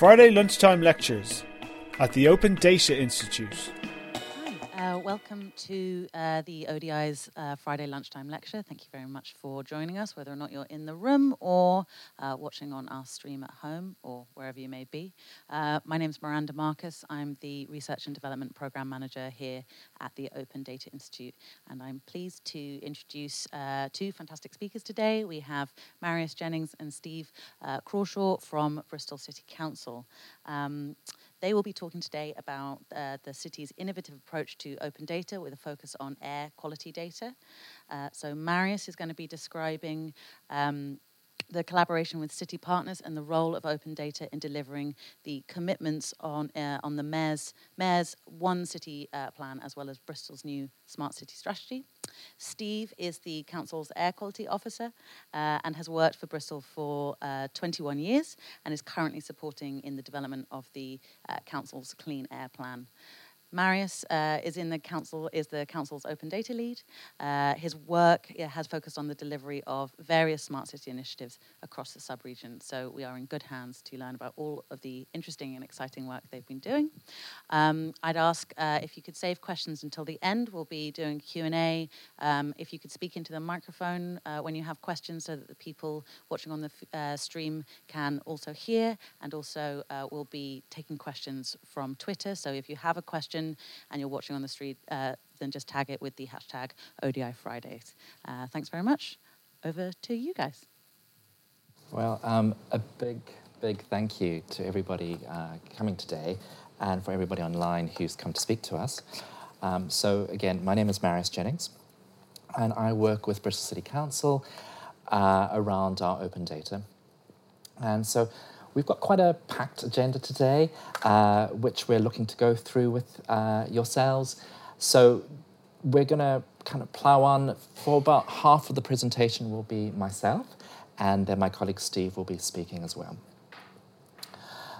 Friday lunchtime lectures at the Open Data Institute. Uh, welcome to uh, the ODI's uh, Friday lunchtime lecture. Thank you very much for joining us, whether or not you're in the room or uh, watching on our stream at home or wherever you may be. Uh, my name is Miranda Marcus. I'm the Research and Development Program Manager here at the Open Data Institute, and I'm pleased to introduce uh, two fantastic speakers today. We have Marius Jennings and Steve Crawshaw from Bristol City Council. Um, they will be talking today about uh, the city's innovative approach to open data with a focus on air quality data. Uh, so, Marius is going to be describing um, the collaboration with city partners and the role of open data in delivering the commitments on uh, on the mayor's mayor's one city uh, plan as well as Bristol's new smart city strategy. Steve is the council's air quality officer uh, and has worked for Bristol for uh, 21 years and is currently supporting in the development of the uh, council's clean air plan. Marius uh, is in the council is the council's open data lead. Uh, his work has focused on the delivery of various smart city initiatives across the sub-region. So we are in good hands to learn about all of the interesting and exciting work they've been doing. Um, I'd ask uh, if you could save questions until the end. We'll be doing Q and A. Um, if you could speak into the microphone uh, when you have questions, so that the people watching on the uh, stream can also hear, and also uh, we'll be taking questions from Twitter. So if you have a question question and you're watching on the street, uh, then just tag it with the hashtag ODI Fridays. Uh, thanks very much. Over to you guys. Well, um, a big, big thank you to everybody uh, coming today and for everybody online who's come to speak to us. Um, so, again, my name is Marius Jennings, and I work with Bristol City Council uh, around our open data. And so, We've got quite a packed agenda today, uh, which we're looking to go through with uh, yourselves. So we're going to kind of plow on. For about half of the presentation will be myself, and then my colleague Steve will be speaking as well.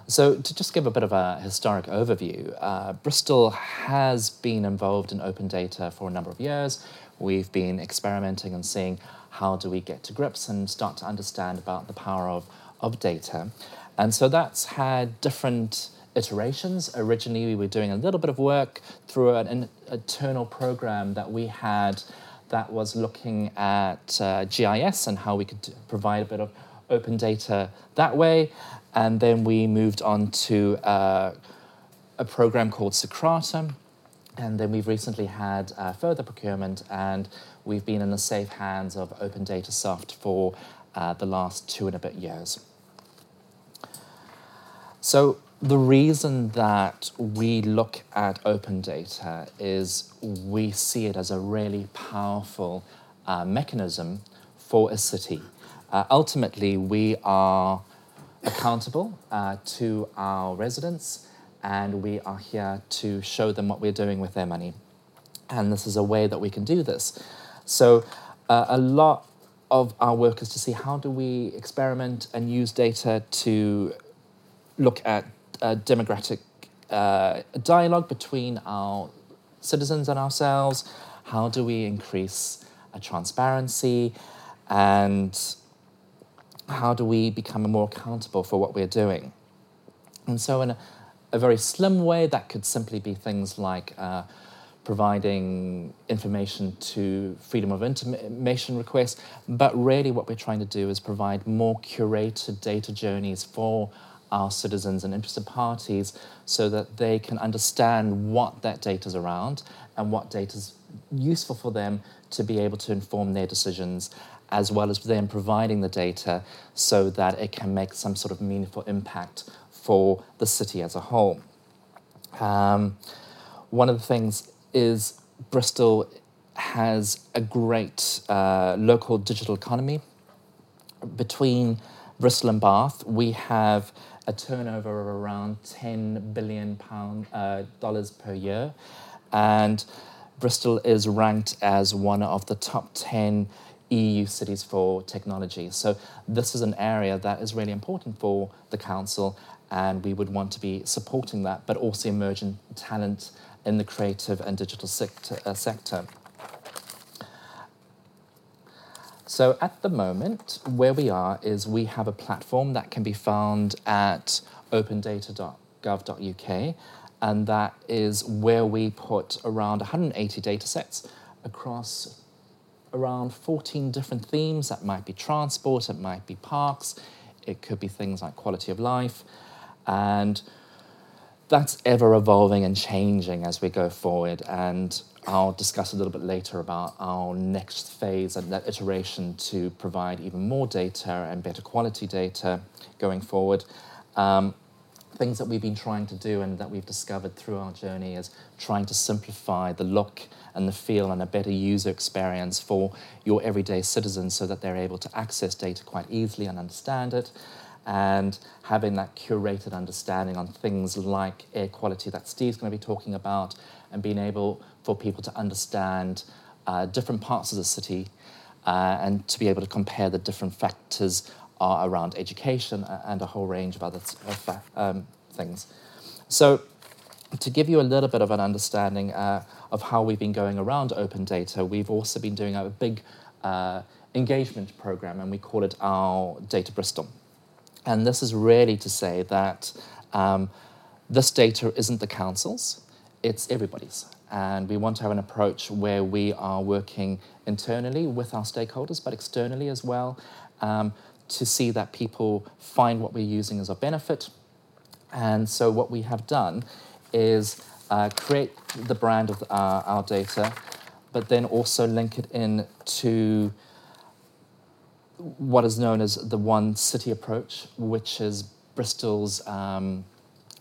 So, to just give a bit of a historic overview, uh, Bristol has been involved in open data for a number of years. We've been experimenting and seeing how do we get to grips and start to understand about the power of, of data. And so that's had different iterations. Originally, we were doing a little bit of work through an, internal program that we had that was looking at uh, GIS and how we could provide a bit of open data that way. And then we moved on to uh, a program called Socrata. And then we've recently had uh, further procurement, and we've been in the safe hands of Opendatasoft for uh, the last two and a bit years. So the reason that we look at open data is we see it as a really powerful uh, mechanism for a city. Uh, ultimately, we are accountable uh, to our residents and we are here to show them what we're doing with their money. And this is a way that we can do this. So, uh, a lot of our work is to see how do we experiment and use data to look at democratic uh, dialogue between our citizens and ourselves. How do we increase a transparency and how do we become more accountable for what we're doing? And so, in a, a very slim way, that could simply be things like uh, providing information to freedom of information requests. But really, what we're trying to do is provide more curated data journeys for our citizens and interested parties so that they can understand what that data is around and what data is useful for them to be able to inform their decisions, as well as them providing the data so that it can make some sort of meaningful impact for the city as a whole. Um, one of the things is Bristol has a great uh, local digital economy. Between Bristol and Bath, we have a turnover of around 10 billion pound uh, dollars per year, and Bristol is ranked as one of the top 10 EU cities for technology. So this is an area that is really important for the council, and we would want to be supporting that, but also emerging talent in the creative and digital sector. Uh, sector. So at the moment, where we are is we have a platform that can be found at opendata.gov.uk, and that is where we put around 180 data sets across around 14 different themes. That might be transport, it might be parks, it could be things like quality of life, and that's ever evolving and changing as we go forward. And I'll discuss a little bit later about our next phase and that iteration to provide even more data and better quality data going forward. Um, things that we've been trying to do and that we've discovered through our journey is trying to simplify the look and the feel and a better user experience for your everyday citizens so that they're able to access data quite easily and understand it and having that curated understanding on things like air quality that Steve's going to be talking about and being able for people to understand uh, different parts of the city uh, and to be able to compare the different factors uh, around education and a whole range of other fa- um, things. So, to give you a little bit of an understanding uh, of how we've been going around open data, we've also been doing a big uh, engagement program, and we call it our Data Bristol. And this is really to say that um, this data isn't the council's, it's everybody's. And we want to have an approach where we are working internally with our stakeholders, but externally as well, um, to see that people find what we're using as a benefit. And so, what we have done is uh, create the brand of uh, our data, but then also link it in to what is known as the One City approach, which is Bristol's um,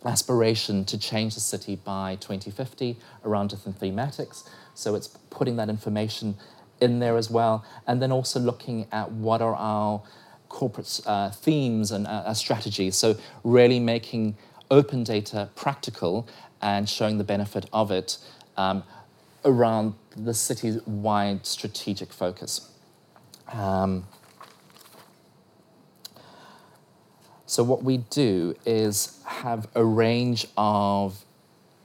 aspiration to change the city by 2050 around different thematics. So it's putting that information in there as well, and then also looking at what are our corporate uh, themes and uh, strategies. So really making open data practical and showing the benefit of it um, around the city-wide strategic focus. Um, So what we do is have a range of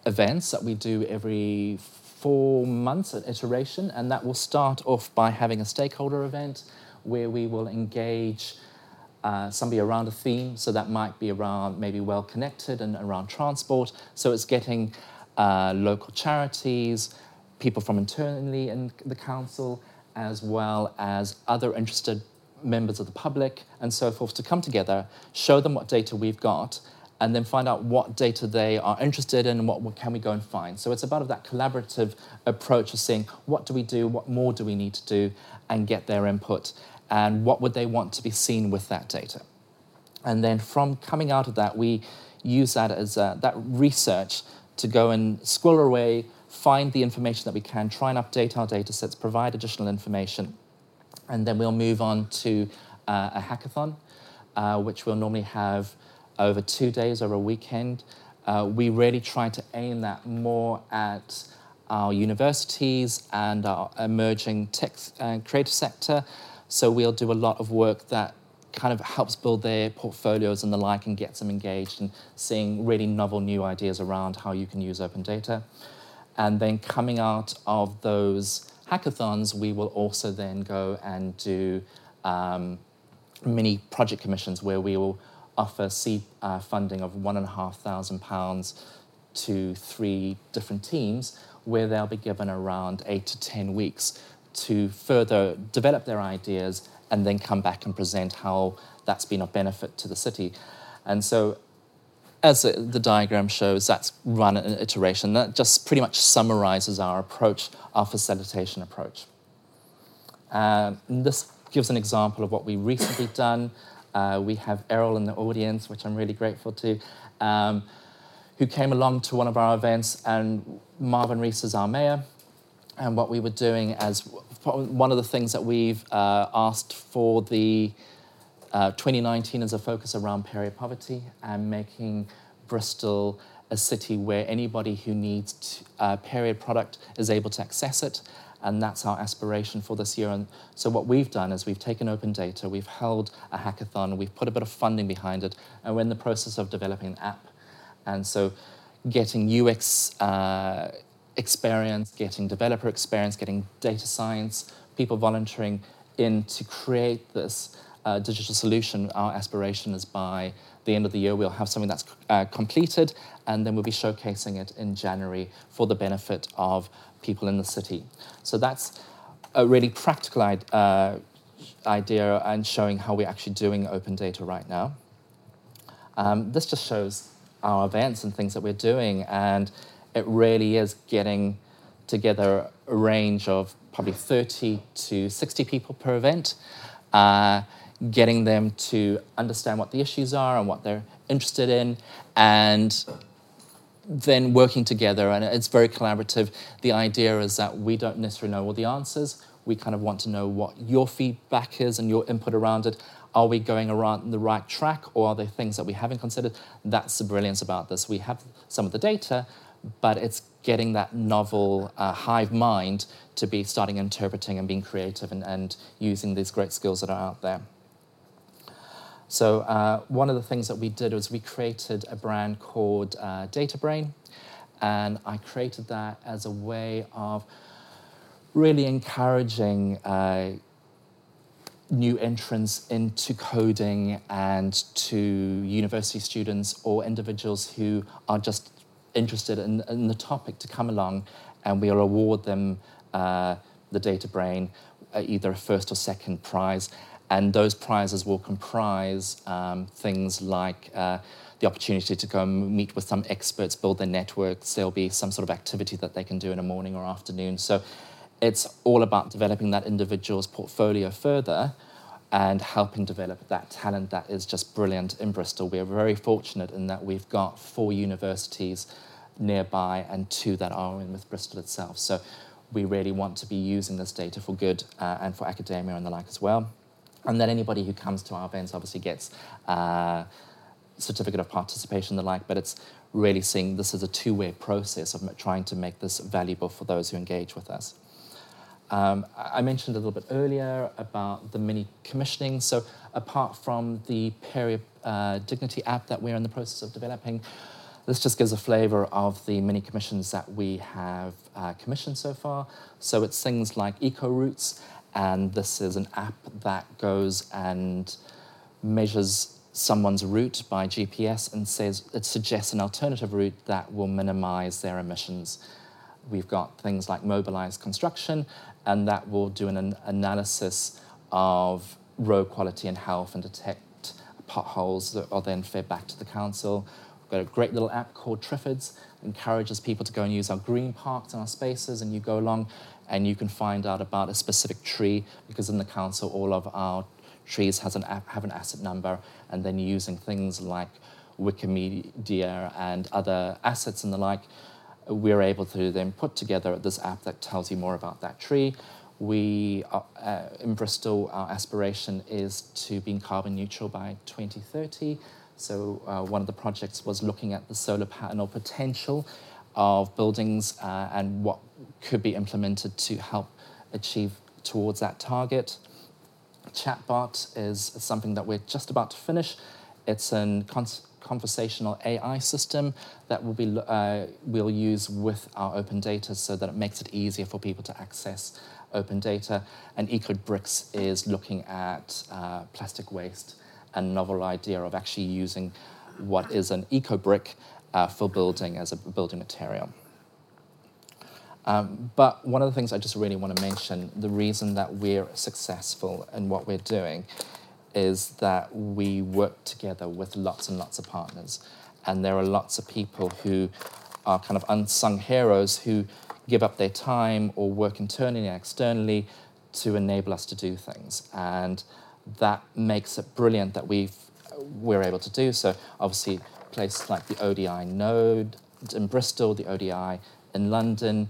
events that we do every four months, an iteration, and that will start off by having a stakeholder event where we will engage uh, somebody around a theme. So that might be around maybe well connected and around transport. So it's getting uh, local charities, people from internally in the council, as well as other interested members of the public and so forth to come together, show them what data we've got, and then find out what data they are interested in and what, what can we go and find. So it's about that collaborative approach of seeing what do we do, what more do we need to do, and get their input, and what would they want to be seen with that data. And then from coming out of that, we use that as uh, that research to go and squirrel away, find the information that we can, try and update our data sets, provide additional information and then we'll move on to uh, a hackathon, uh, which we'll normally have over two days, over a weekend. Uh, we really try to aim that more at our universities and our emerging tech and creative sector. So we'll do a lot of work that kind of helps build their portfolios and the like and gets them engaged and seeing really novel new ideas around how you can use open data. And then coming out of those hackathons, we will also then go and do um, mini project commissions where we will offer seed uh, funding of one and a half thousand pounds to three different teams where they'll be given around eight to 10 weeks to further develop their ideas and then come back and present how that's been of benefit to the city. And so as the diagram shows, that's run an iteration. That just pretty much summarizes our approach, our facilitation approach. Um, this gives an example of what we recently done. Uh, we have Errol in the audience, which I'm really grateful to, um, who came along to one of our events, and Marvin Reese is our mayor. And what we were doing as one of the things that we've uh, asked for the uh, 2019 is a focus around period poverty and making Bristol a city where anybody who needs a uh, period product is able to access it. And that's our aspiration for this year. And so, what we've done is we've taken open data, we've held a hackathon, we've put a bit of funding behind it, and we're in the process of developing an app. And so, getting UX uh, experience, getting developer experience, getting data science, people volunteering in to create this uh, digital solution. Our aspiration is by the end of the year we'll have something that's uh, completed, and then we'll be showcasing it in January for the benefit of people in the city. So that's a really practical uh, idea and showing how we're actually doing open data right now. Um, this just shows our events and things that we're doing, and it really is getting together a range of probably 30 to 60 people per event, uh, getting them to understand what the issues are and what they're interested in, and then working together. And it's very collaborative. The idea is that we don't necessarily know all the answers. We kind of want to know what your feedback is and your input around it. Are we going around the right track or are there things that we haven't considered? That's the brilliance about this. We have some of the data, but it's getting that novel uh, hive mind to be starting interpreting and being creative and, and using these great skills that are out there. So uh, one of the things that we did was we created a brand called uh, DataBrain, and I created that as a way of really encouraging uh, new entrants into coding and to university students or individuals who are just interested in, in the topic to come along. And we'll award them uh, the data brain uh, either a first or second prize and those prizes will comprise um, things like uh, the opportunity to go meet with some experts, build their networks. There'll be some sort of activity that they can do in a morning or afternoon. So it's all about developing that individual's portfolio further and helping develop that talent that is just brilliant in Bristol. We're very fortunate in that we've got four universities nearby and two that are in with Bristol itself. So we really want to be using this data for good uh, and for academia and the like as well. And then anybody who comes to our events obviously gets a uh, certificate of participation and the like, but it's really seeing this as a two-way process of trying to make this valuable for those who engage with us. Um, I mentioned a little bit earlier about the mini commissioning. So apart from the Peri uh, Dignity app that we're in the process of developing, this just gives a flavour of the mini commissions that we have uh, commissioned so far. So it's things like eco routes, and this is an app that goes and measures someone's route by GPS and says it suggests an alternative route that will minimise their emissions. We've got things like mobilised construction, and that will do an analysis of road quality and health and detect potholes that are then fed back to the council. We've got a great little app called Triffids, encourages people to go and use our green parks and our spaces, and you go along and you can find out about a specific tree because in the council all of our trees has an have an asset number, and then using things like Wikimedia and other assets and the like, we're able to then put together this app that tells you more about that tree. We are, uh, in Bristol, our aspiration is to be carbon neutral by 2030. So uh, one of the projects was looking at the solar panel potential of buildings uh, and what could be implemented to help achieve towards that target. Chatbot is something that we're just about to finish. It's an conversational AI system that will be, uh, we'll use with our open data so that it makes it easier for people to access open data. And EcoBricks is looking at uh, plastic waste and novel idea of actually using what is an eco brick uh, for building as a building material. Um, but one of the things I just really want to mention, the reason that we're successful in what we're doing is that we work together with lots and lots of partners. And there are lots of people who are kind of unsung heroes who give up their time or work internally and externally to enable us to do things. And that makes it brilliant that we've, we're able to do so. Obviously, places like the ODI Node in Bristol, the ODI in London,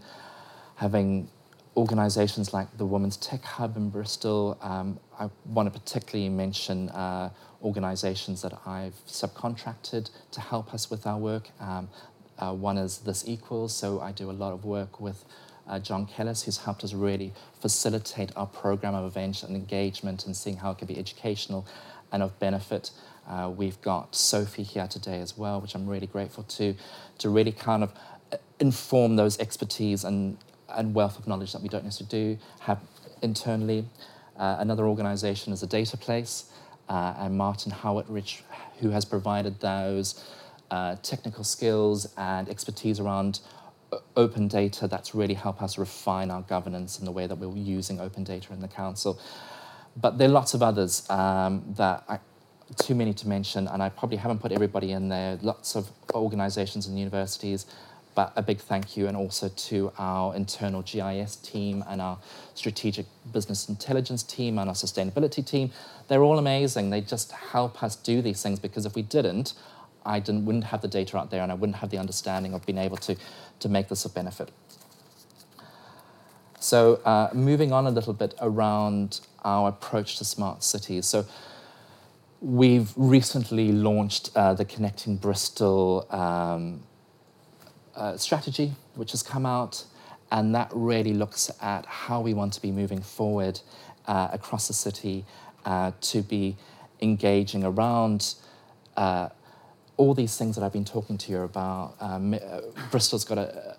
having organizations like the Women's Tech Hub in Bristol. Um, I want to particularly mention uh, organizations that I've subcontracted to help us with our work. Um, uh, one is This Equals, so I do a lot of work with uh, John Kellis, who's helped us really facilitate our program of events and engagement and seeing how it can be educational and of benefit. Uh, we've got Sophie here today as well, which I'm really grateful to, to really kind of uh, inform those expertise and, and wealth of knowledge that we don't necessarily do have internally. Uh, another organisation is a data place, uh, and Martin Howard Rich, who has provided those uh, technical skills and expertise around open data that's really helped us refine our governance and the way that we're using open data in the council. But there are lots of others um, that I, too many to mention, and I probably haven't put everybody in there. Lots of organisations and universities, but a big thank you, and also to our internal GIS team and our strategic business intelligence team and our sustainability team. They're all amazing. They just help us do these things because if we didn't, I didn't, wouldn't have the data out there and I wouldn't have the understanding of being able to, to make this a benefit. So, uh, moving on a little bit around our approach to smart cities. So, we've recently launched uh, the Connecting Bristol um, uh, strategy, which has come out, and that really looks at how we want to be moving forward uh, across the city uh, to be engaging around uh, all these things that I've been talking to you about. Um, uh, Bristol's got a,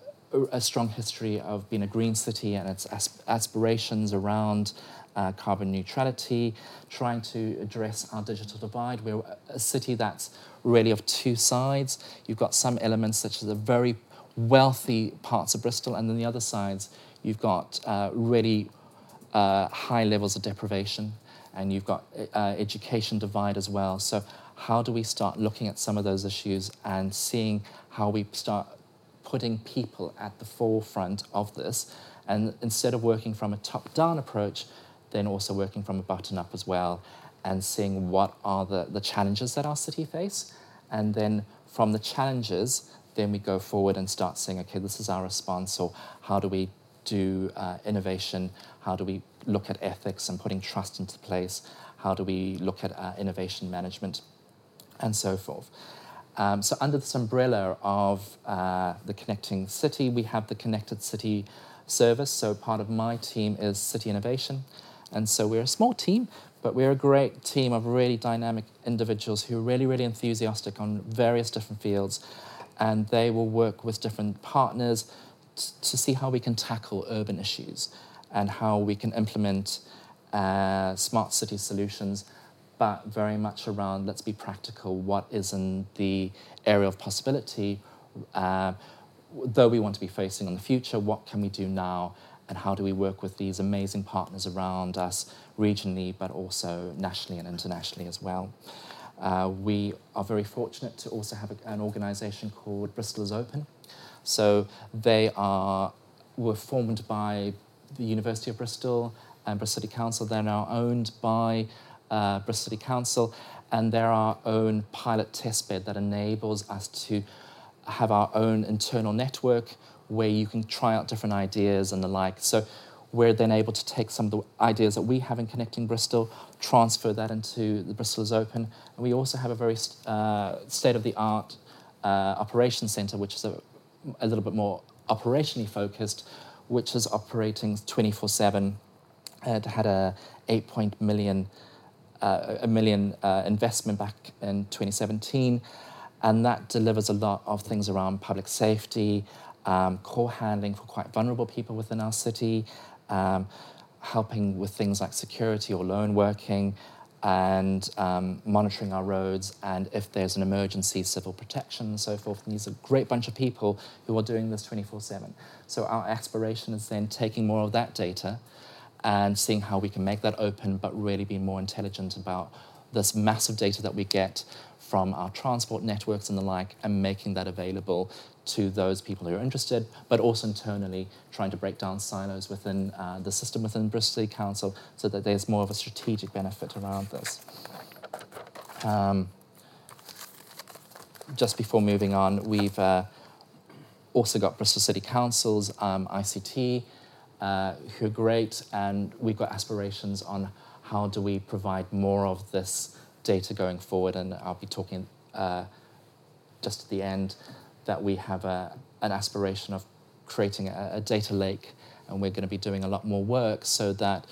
a, strong history of being a green city and its aspirations around uh, carbon neutrality, trying to address our digital divide. We're a city that's really of two sides. You've got some elements such as the very wealthy parts of Bristol, and then the other sides, you've got uh, really uh, high levels of deprivation, and you've got uh, education divide as well. So how do we start looking at some of those issues and seeing how we start putting people at the forefront of this? And instead of working from a top down approach, then also working from a bottom up as well and seeing what are the, the challenges that our city face. And then from the challenges, then we go forward and start saying, okay, this is our response, or how do we do uh, innovation? How do we look at ethics and putting trust into place? How do we look at uh, innovation management? and so forth. Um, so, under this umbrella of uh, the Connecting City, we have the Connected City service. So, part of my team is City Innovation. And so, we're a small team, but we're a great team of really dynamic individuals who are really, really enthusiastic on various different fields. And they will work with different partners t- to see how we can tackle urban issues and how we can implement uh, smart city solutions but very much around let's be practical, what is in the area of possibility, uh, though we want to be facing on the future, what can we do now, and how do we work with these amazing partners around us regionally, but also nationally and internationally as well. Uh, we are very fortunate to also have a, an organisation called Bristol is Open. So they are were formed by the University of Bristol and Bristol City Council. They're now owned by uh, Bristol City Council, and they're our own pilot testbed that enables us to have our own internal network where you can try out different ideas and the like. So we're then able to take some of the ideas that we have in Connecting Bristol, transfer that into the Bristol is Open, and we also have a very uh, state-of-the-art uh, operations centre, which is a, a little bit more operationally focused, which is operating 24/7. It had a 8 point million uh, a million uh, investment back in 2017, and that delivers a lot of things around public safety, um, call handling for quite vulnerable people within our city, um, helping with things like security or lone working, and um, monitoring our roads, and if there's an emergency, civil protection and so forth. And these are a great bunch of people who are doing this 24 7. So our aspiration is then taking more of that data and seeing how we can make that open but really be more intelligent about this massive data that we get from our transport networks and the like and making that available to those people who are interested, but also internally trying to break down silos within uh, the system within Bristol City Council so that there's more of a strategic benefit around this. Um, just before moving on, we've uh, also got Bristol City Council's um, ICT uh, who are great, and we've got aspirations on how do we provide more of this data going forward. And I'll be talking uh, just at the end that we have a, an aspiration of creating a, a data lake, and we're going to be doing a lot more work so that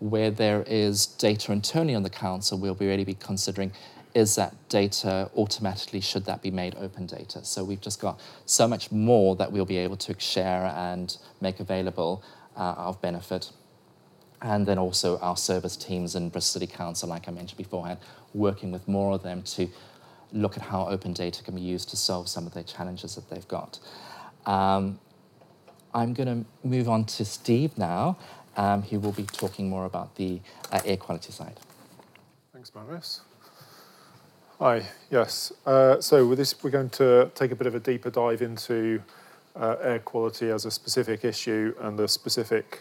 where there is data internally on the council, we'll be really be considering is that data automatically, should that be made open data? So we've just got so much more that we'll be able to share and make available uh, of benefit. and then also our service teams in Bristol City Council, like I mentioned beforehand, working with more of them to look at how open data can be used to solve some of the challenges that they've got. Um, I'm going to move on to Steve now, um, who will be talking more about the uh, air quality side. Thanks, Marius. Hi, yes. Uh, so with this, we're going to take a bit of a deeper dive into uh, air quality as a specific issue and the specific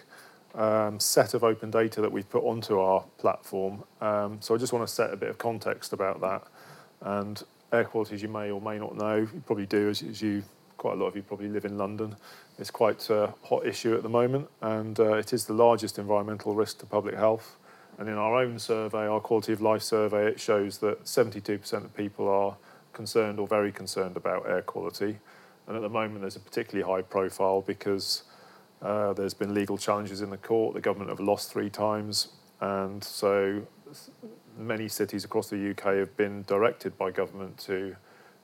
um, set of open data that we've put onto our platform. Um, so I just want to set a bit of context about that. And air quality, as you may or may not know, you probably do, as, as you quite a lot of you probably live in London. It's quite a hot issue at the moment, and uh, it is the largest environmental risk to public health. And in our own survey, our quality of life survey, it shows that 72% of people are concerned or very concerned about air quality. And at the moment, there's a particularly high profile because uh, there's been legal challenges in the court. The government have lost three times, and so many cities across the UK have been directed by government to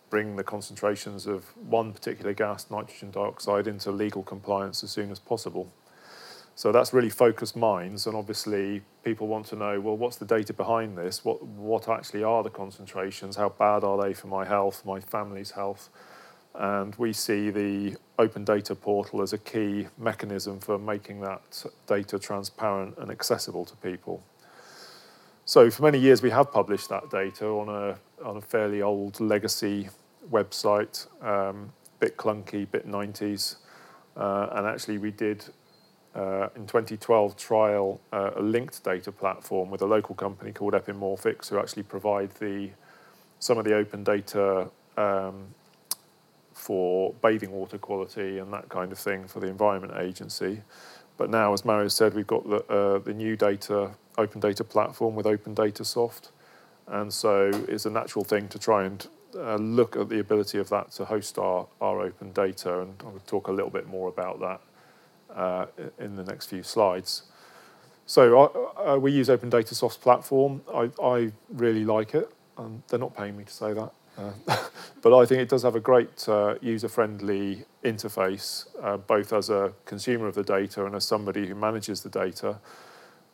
bring the concentrations of one particular gas, nitrogen dioxide, into legal compliance as soon as possible. So that's really focused minds, and obviously people want to know, well, what's the data behind this? What what actually are the concentrations? How bad are they for my health, my family's health? And we see the open data portal as a key mechanism for making that data transparent and accessible to people. So for many years we have published that data on a on a fairly old legacy website, um, bit clunky, bit 90s, uh, and actually we did uh, in 2012 trial uh, a linked data platform with a local company called Epimorphics who actually provide the some of the open data um, for bathing water quality and that kind of thing for the Environment Agency. But now, as Mario said, we've got the, uh, the new data open data platform with Opendatasoft, and so it's a natural thing to try and uh, look at the ability of that to host our, our open data, and I'll talk a little bit more about that uh, in the next few slides. So uh, uh we use Opendatasoft's platform. I, I really like it, and they're not paying me to say that. Uh, but I think it does have a great uh, user-friendly interface, both as a consumer of the data and as somebody who manages the data.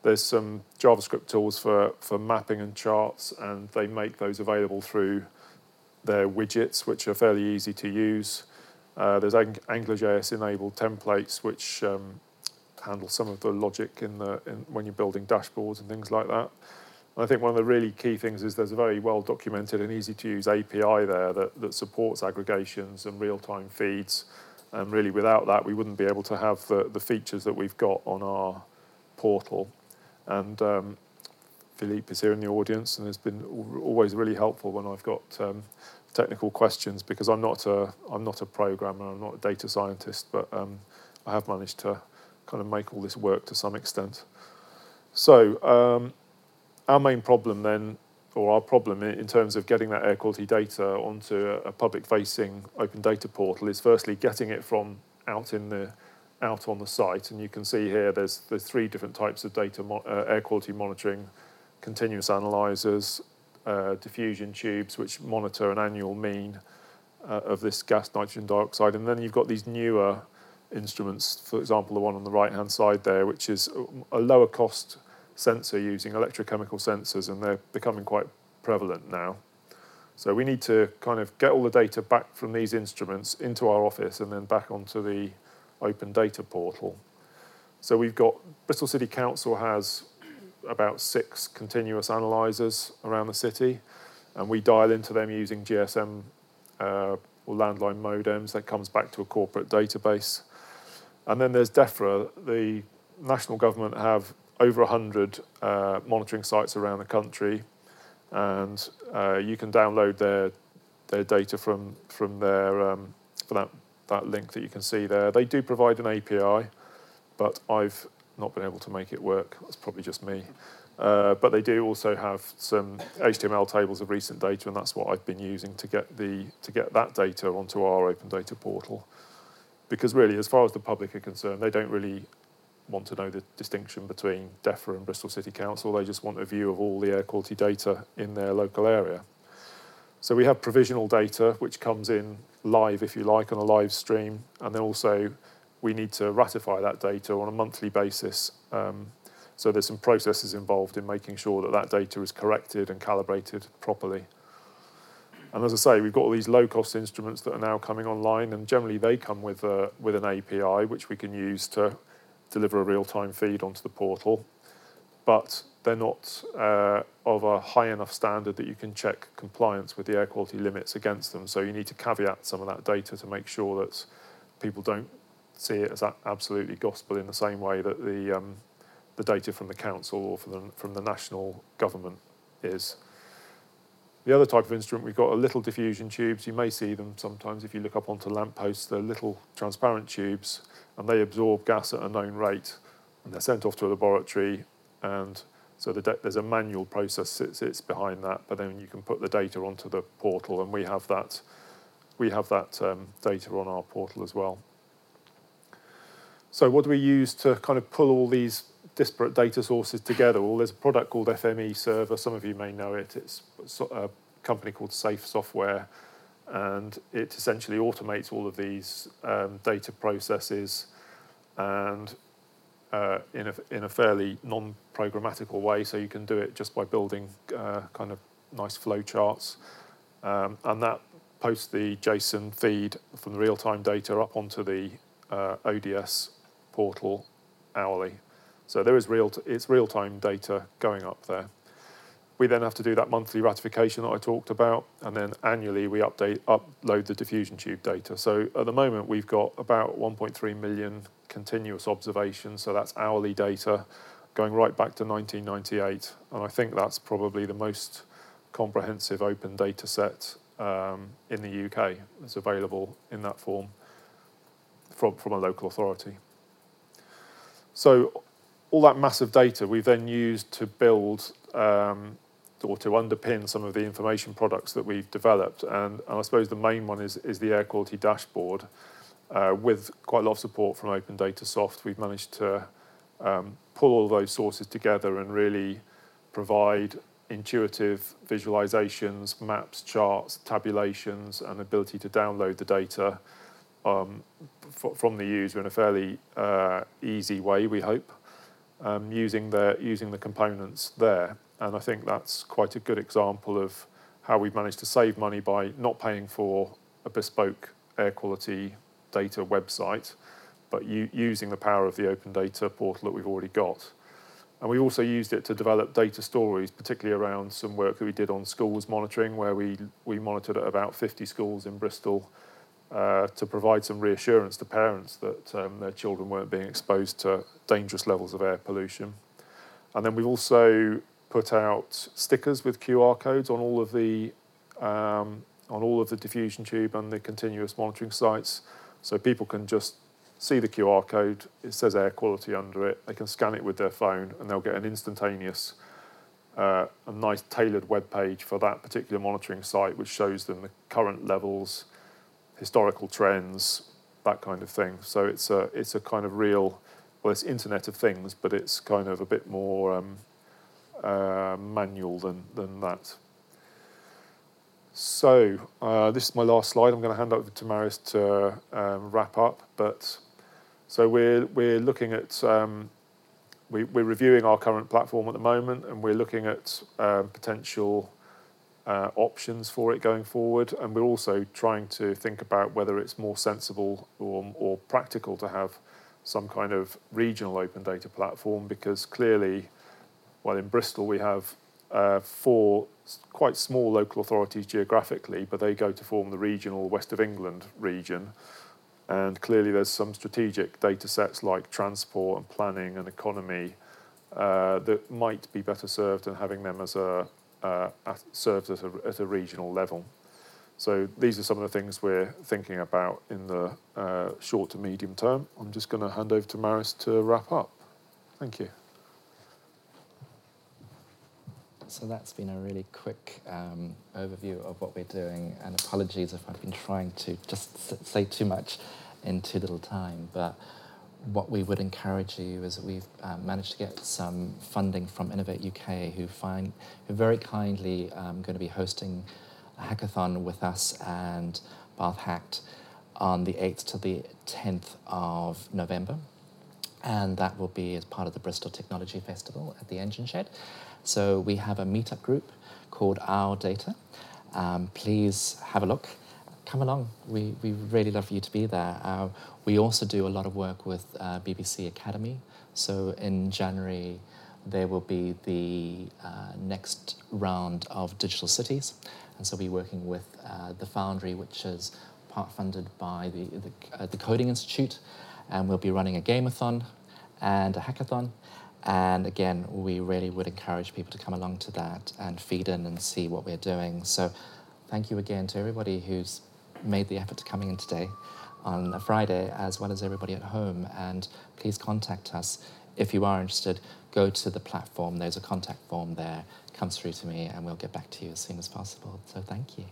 There's some JavaScript tools for, for mapping and charts, and they make those available through their widgets, which are fairly easy to use. Uh, there's Ang- AngularJS enabled templates, which um, handle some of the logic in the in, when you're building dashboards and things like that. I think one of the really key things is there's a very well documented and easy to use API there that, that supports aggregations and real time feeds. And really, without that, we wouldn't be able to have the, the features that we've got on our portal. And um, Philippe is here in the audience and has been always really helpful when I've got um, technical questions because I'm not a I'm not a programmer, I'm not a data scientist, but um, I have managed to kind of make all this work to some extent. So um, our main problem then, or our problem in terms of getting that air quality data onto a public-facing open data portal is firstly getting it from out in the out on the site, and you can see here there's there's three different types of data uh, air quality monitoring continuous analyzers, uh, diffusion tubes, which monitor an annual mean uh, of this gas nitrogen dioxide. And then you've got these newer instruments, for example, the one on the right hand side there, which is a lower cost sensor using electrochemical sensors, and they're becoming quite prevalent now. So we need to kind of get all the data back from these instruments into our office and then back onto the open data portal. So we've got Bristol City Council has about six continuous analyzers around the city, and we dial into them using GSM uh, or landline modems. That comes back to a corporate database. And then there's DEFRA. The national government have over 100 uh, monitoring sites around the country, and uh, you can download their their data from from their um, that that link that you can see there. They do provide an API, but I've not been able to make it work. That's probably just me. Uh, but they do also have some HTML tables of recent data, and that's what I've been using to get the to get that data onto our open data portal. Because really, as far as the public are concerned, they don't really want to know the distinction between DEFRA and Bristol City Council. They just want a view of all the air quality data in their local area. So we have provisional data, which comes in live, if you like, on a live stream, and then also we need to ratify that data on a monthly basis. Um, So there's some processes involved in making sure that that data is corrected and calibrated properly. And as I say, we've got all these low-cost instruments that are now coming online, and generally they come with a, with an API which we can use to deliver a real-time feed onto the portal. But they're not uh, of a high enough standard that you can check compliance with the air quality limits against them. So you need to caveat some of that data to make sure that people don't see it as absolutely gospel in the same way that the um, the data from the council or from the, from the national government is. The other type of instrument, we've got are little diffusion tubes. You may see them sometimes if you look up onto lampposts. They're little transparent tubes, and they absorb gas at a known rate, and they're sent off to a laboratory. And so the there's a manual process that sits behind that, but then you can put the data onto the portal, and we have that. We have that um, data on our portal as well. So what do we use to kind of pull all these disparate data sources together? Well, there's a product called FME Server. Some of you may know it. It's a company called Safe Software, and it essentially automates all of these um, data processes and uh, in, a, in a fairly non-programmatical way. So you can do it just by building uh, kind of nice flow charts. Um, and that posts the JSON feed from the real-time data up onto the uh, ODS portal hourly. So there is real, it's real-time data going up there. We then have to do that monthly ratification that I talked about, and then annually we update, upload the diffusion tube data. So at the moment we've got about 1.3 million continuous observations, so that's hourly data going right back to 1998, and I think that's probably the most comprehensive open data set um, in the UK that's available in that form from, from a local authority. So all that massive data we've then used to build um, or to underpin some of the information products that we've developed. And, and I suppose the main one is, is the air quality dashboard. Uh, with quite a lot of support from Opendatasoft, we've managed to um, pull all those sources together and really provide intuitive visualizations, maps, charts, tabulations, and ability to download the data um, from the user in a fairly uh, easy way, we hope, um, using, the, using the components there. And I think that's quite a good example of how we've managed to save money by not paying for a bespoke air quality data website, but using the power of the open data portal that we've already got. And we also used it to develop data stories, particularly around some work that we did on schools monitoring, where we, we monitored at about 50 schools in Bristol uh, to provide some reassurance to parents that um, their children weren't being exposed to dangerous levels of air pollution. And then we've also put out stickers with QR codes on all of the um, on all of the diffusion tube and the continuous monitoring sites, so people can just see the QR code. It says air quality under it. They can scan it with their phone, and they'll get an instantaneous, uh, a nice tailored web page for that particular monitoring site, which shows them the current levels, historical trends, that kind of thing. So it's a it's a kind of real, well, it's Internet of Things, but it's kind of a bit more um, uh, manual than than that. So uh, this is my last slide. I'm going to hand over to Marius to um, wrap up. But so we're we're looking at um, we, we're reviewing our current platform at the moment, and we're looking at um, potential uh, options for it going forward. And we're also trying to think about whether it's more sensible or, or practical to have some kind of regional open data platform because clearly, well, in Bristol we have uh, four quite small local authorities geographically, but they go to form the regional West of England region. And clearly, there's some strategic data sets like transport and planning and economy uh, that might be better served than having them as a, uh, at, served at a, at a regional level. So these are some of the things we're thinking about in the uh, short to medium term. I'm just going to hand over to Marius to wrap up. Thank you. So that's been a really quick um, overview of what we're doing, and apologies if I've been trying to just say too much in too little time. But what we would encourage you is that we've um, managed to get some funding from Innovate UK, who find who very kindly um, going to be hosting a hackathon with us and Bath Hacked on the 8th to the 10th of November. and that will be as part of the Bristol Technology Festival at the Engine Shed. So we have a meetup group called Our Data. Um, please have a look. Come along. We, we really love for you to be there. Uh, we also do a lot of work with uh, BBC Academy. So in January, there will be the uh, next round of digital cities. And so we're working with uh, the Foundry, which is part funded by the, the, uh, the Coding Institute. And we'll be running a gameathon and a hackathon. And again, we really would encourage people to come along to that and feed in and see what we're doing. So thank you again to everybody who's made the effort to coming in today on a Friday, as well as everybody at home. And please contact us if you are interested. Go to the platform. There's a contact form there. Comes through to me, and we'll get back to you as soon as possible. So thank you.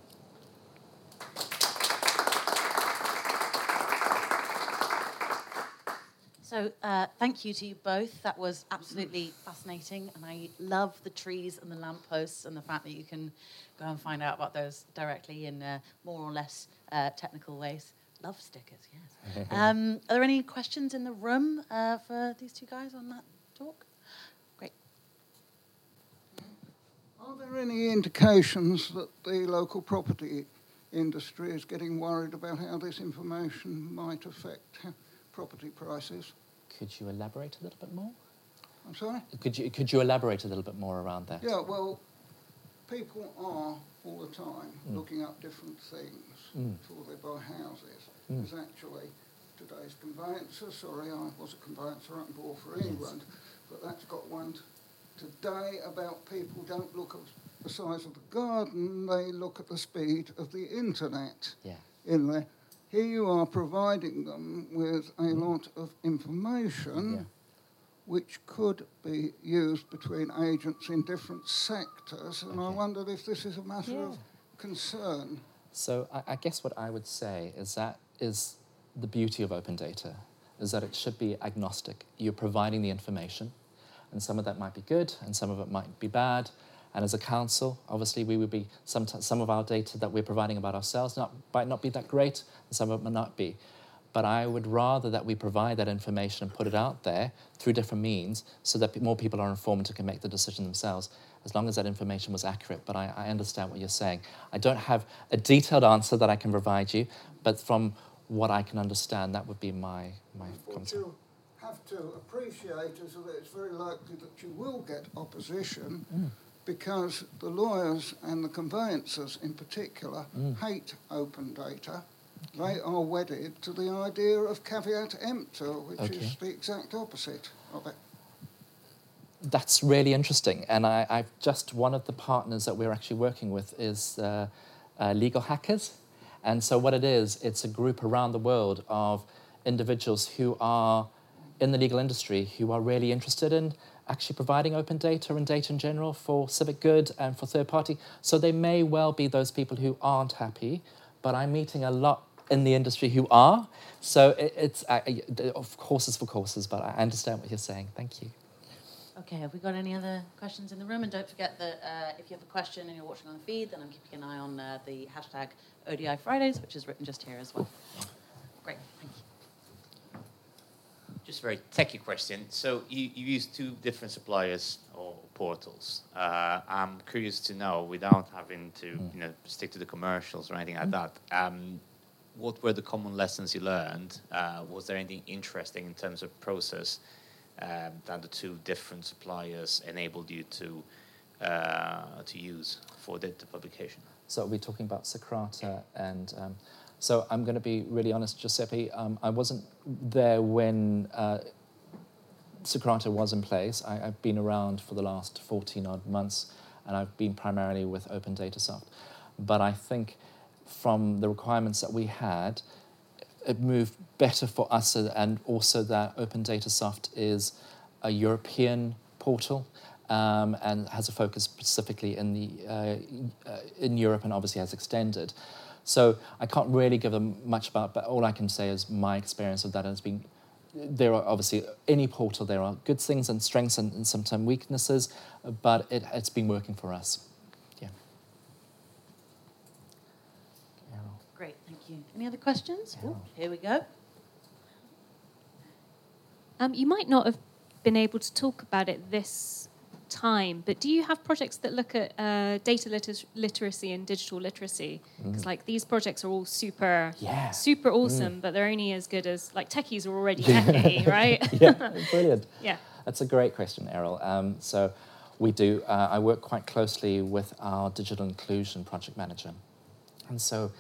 So, uh, thank you to you both. That was absolutely fascinating, and I love the trees and the lampposts and the fact that you can go and find out about those directly in uh, more or less uh, technical ways. Love stickers, yes. um, are there any questions in the room uh, for these two guys on that talk? Great. Are there any indications that the local property industry is getting worried about how this information might affect property prices? Could you elaborate a little bit more? I'm sorry? Could you, could you elaborate a little bit more around that? Yeah, well, people are all the time mm. looking up different things mm. before they buy houses. Mm. There's actually today's conveyancer, sorry, I was a conveyancer up in for England, yes. but that's got one today about people don't look at the size of the garden, they look at the speed of the internet yeah. in there. Here you are providing them with a lot of information. Yeah which could be used between agents in different sectors. And okay. I wondered if this is a matter yeah. of concern. So I, I, guess what I would say is that is the beauty of open data, is that it should be agnostic. You're providing the information, and some of that might be good, and some of it might be bad. And as a council, obviously, we would be some, some of our data that we're providing about ourselves not, might not be that great, and some of it might not be but I would rather that we provide that information and put it out there through different means so that more people are informed and can make the decision themselves, as long as that information was accurate. But I, I understand what you're saying. I don't have a detailed answer that I can provide you, but from what I can understand, that would be my, my you have to appreciate is that it's very likely that you will get opposition mm. Because the lawyers and the conveyancers in particular mm. hate open data they are wedded to the idea of caveat emptor, which okay. is the exact opposite of it. That's really interesting. And I, have just, one of the partners that we're actually working with is uh, uh, Legal Hackers. And so, what it is, it's a group around the world of individuals who are in the legal industry who are really interested in actually providing open data and data in general for civic good and for third party. So, they may well be those people who aren't happy, but I'm meeting a lot in the industry who are. So it, it's, uh, of courses for courses, but I understand what you're saying. Thank you. Okay, have we got any other questions in the room? And don't forget that uh, if you have a question and you're watching on the feed, then I'm keeping an eye on uh, the hashtag ODI Fridays, which is written just here as well. Great, thank you. Just a very techy question. So you, you use two different suppliers or portals. Uh, I'm curious to know, without having to mm. you know stick to the commercials or anything like that. Um, what were the common lessons you learned? Uh, was there anything interesting in terms of process um, that the two different suppliers enabled you to uh, to use for the, the, publication? So we're talking about Socrata, and um, so I'm going to be really honest, Giuseppe. Um, I wasn't there when. Uh, Socrata was in place. I, have been around for the last 14 odd months, and I've been primarily with Opendatasoft. But I think from the requirements that we had, it moved better for us, and also that Opendatasoft is a European portal um, and has a focus specifically in the uh, uh, in Europe, and obviously has extended. So I can't really give them much about, but all I can say is my experience of that has been. There are obviously any portal. There are good things and strengths and, and sometimes weaknesses, but it, it's been working for us. Yeah. Carol. Great, thank you. Any other questions? Here we go. Um, you might not have been able to talk about it this time, but do you have projects that look at uh, data liter- literacy and digital literacy? Because like these projects are all super, Yeah. super awesome, but they're only as good as like techies are already techie, right? yeah, brilliant. yeah. That's a great question, Errol. Um, so we do. Uh, I work quite closely with our digital inclusion project manager, and so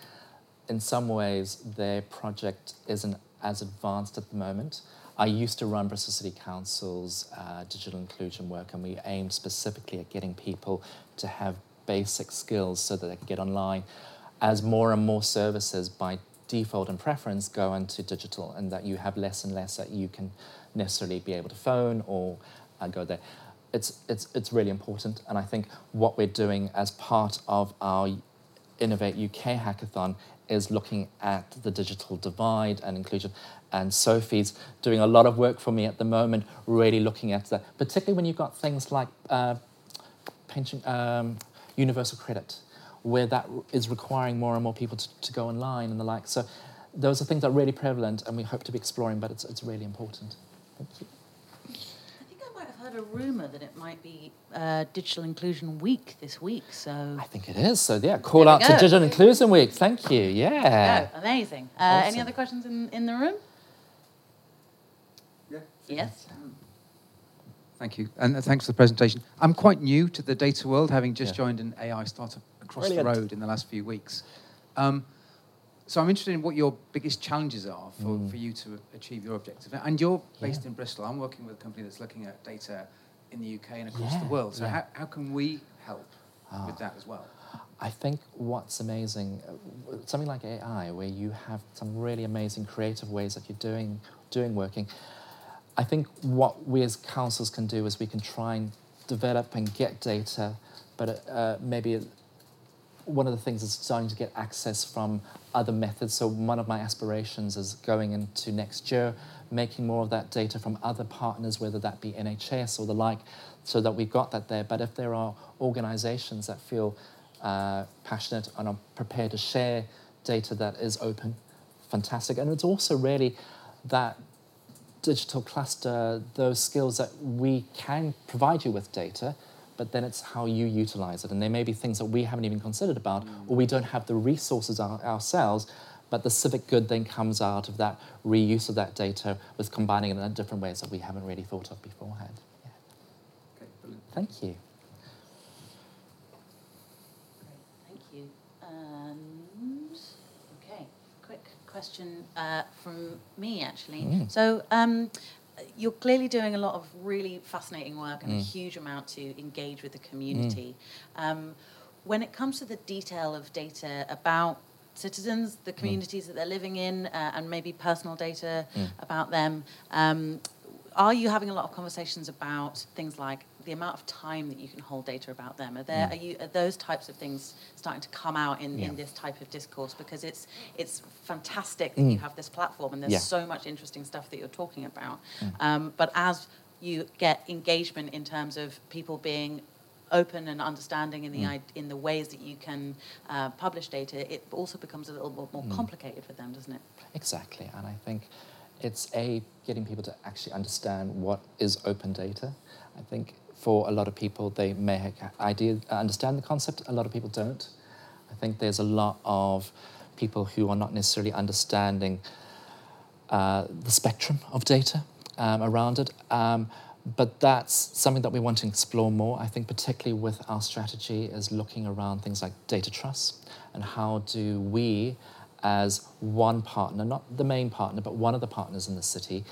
in some ways their project isn't as advanced at the moment. I used to run Bristol City Council's uh, digital inclusion work, and we aimed specifically at getting people to have basic skills so that they can get online. As more and more services by default and preference go into digital, and that you have less and less that you can necessarily be able to phone or uh, go there. It's, it's, it's really important, and I think what we're doing as part of our Innovate UK hackathon is looking at the digital divide and inclusion. And Sophie's doing a lot of work for me at the moment, really looking at that, particularly when you've got things like uh, pension, um, universal credit, where that is requiring more and more people to, to go online and the like. So those are things that are really prevalent, and we hope to be exploring, but it's, it's really important. Thank you. I think I might have heard a rumor that it might be uh, Digital Inclusion Week this week. So I think it is. So yeah, call out to. Digital Inclusion Week. Thank you. Yeah. Oh, amazing. Uh, Any other questions in, in the room? Yeah. Yes. Thank you, and uh, thanks for the presentation. I'm quite new to the data world, having just Yeah. joined an AI startup across Brilliant. the road in the last few weeks. Um, so I'm interested in what your biggest challenges are for, for you to achieve your objective. And you're based Mm. Yeah. in Bristol. I'm working with a company that's looking at data in the UK and across the world. So yeah. how, how can we help Ah. with that as well? I think what's amazing, uh, something like AI, where you have some really amazing creative ways that you're doing, doing working. I think what we as councils can do is we can try and develop and get data, but uh, maybe one of the things is starting to get access from other methods. So one of my aspirations is going into next year, making more of that data from other partners, whether that be NHS or the like, so that we've got that there. But if there are organisations that feel uh, passionate and are prepared to share data that is open, fantastic. And it's also really that digital cluster, those skills that we can provide you with data, but then it's how you utilize it. And there may be things that we haven't even considered about, or we don't have the resources our, ourselves, but the civic good then comes out of that reuse of that data with combining it in different ways that we haven't really thought of beforehand. Yeah. Okay, brilliant. Thank you. Thank you. And okay, quick question uh, from me actually. Mm. So um, you're clearly doing a lot of really fascinating work and a Mm. huge amount to engage with the community. Um, when it comes to the detail of data about citizens, the communities that they're living in, uh, and maybe personal data Mm. about them, um, are you having a lot of conversations about things like the amount of time that you can hold data about them? Are there Mm. are you are those types of things starting to come out in, Yeah. in this type of discourse? Because it's it's fantastic that you Mm. have this platform and there's Yeah. so much interesting stuff that you're talking about. Mm. Um, but as you get engagement in terms of people being open and understanding in the Mm. in the ways that you can uh, publish data, it also becomes a little bit more Mm. complicated for them, doesn't it? Exactly, and I think it's a getting people to actually understand what is open data. I think for a lot of people, they may idea understand the concept. A lot of people don't. I think there's a lot of people who are not necessarily understanding uh, the spectrum of data um, around it. Um, but that's something that we want to explore more. I think particularly with our strategy is looking around things like data trust and how do we, as one partner, not the main partner, but one of the partners in the city,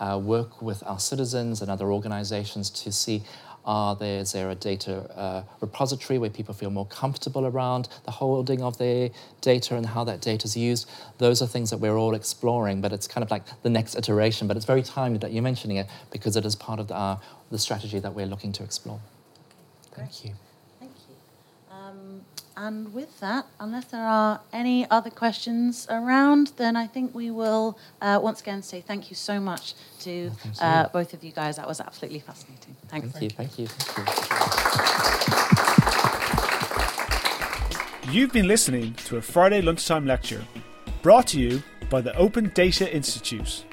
uh, work with our citizens and other organizations to see are there, is there a data uh, repository where people feel more comfortable around the holding of their data and how that data is used? Those are things that we're all exploring, but it's kind of like the next iteration. But it's very timely that you're mentioning it because it is part of the, uh, the strategy that we're looking to explore. Thank you. Thank you. And with that, unless there are any other questions around, then I think we will uh, once again say thank you so much to uh, both of you guys. That was absolutely fascinating. Thanks. Thank you. Thank you. Thank you. You've been listening to a Friday lunchtime lecture brought to you by the Open Data Institute.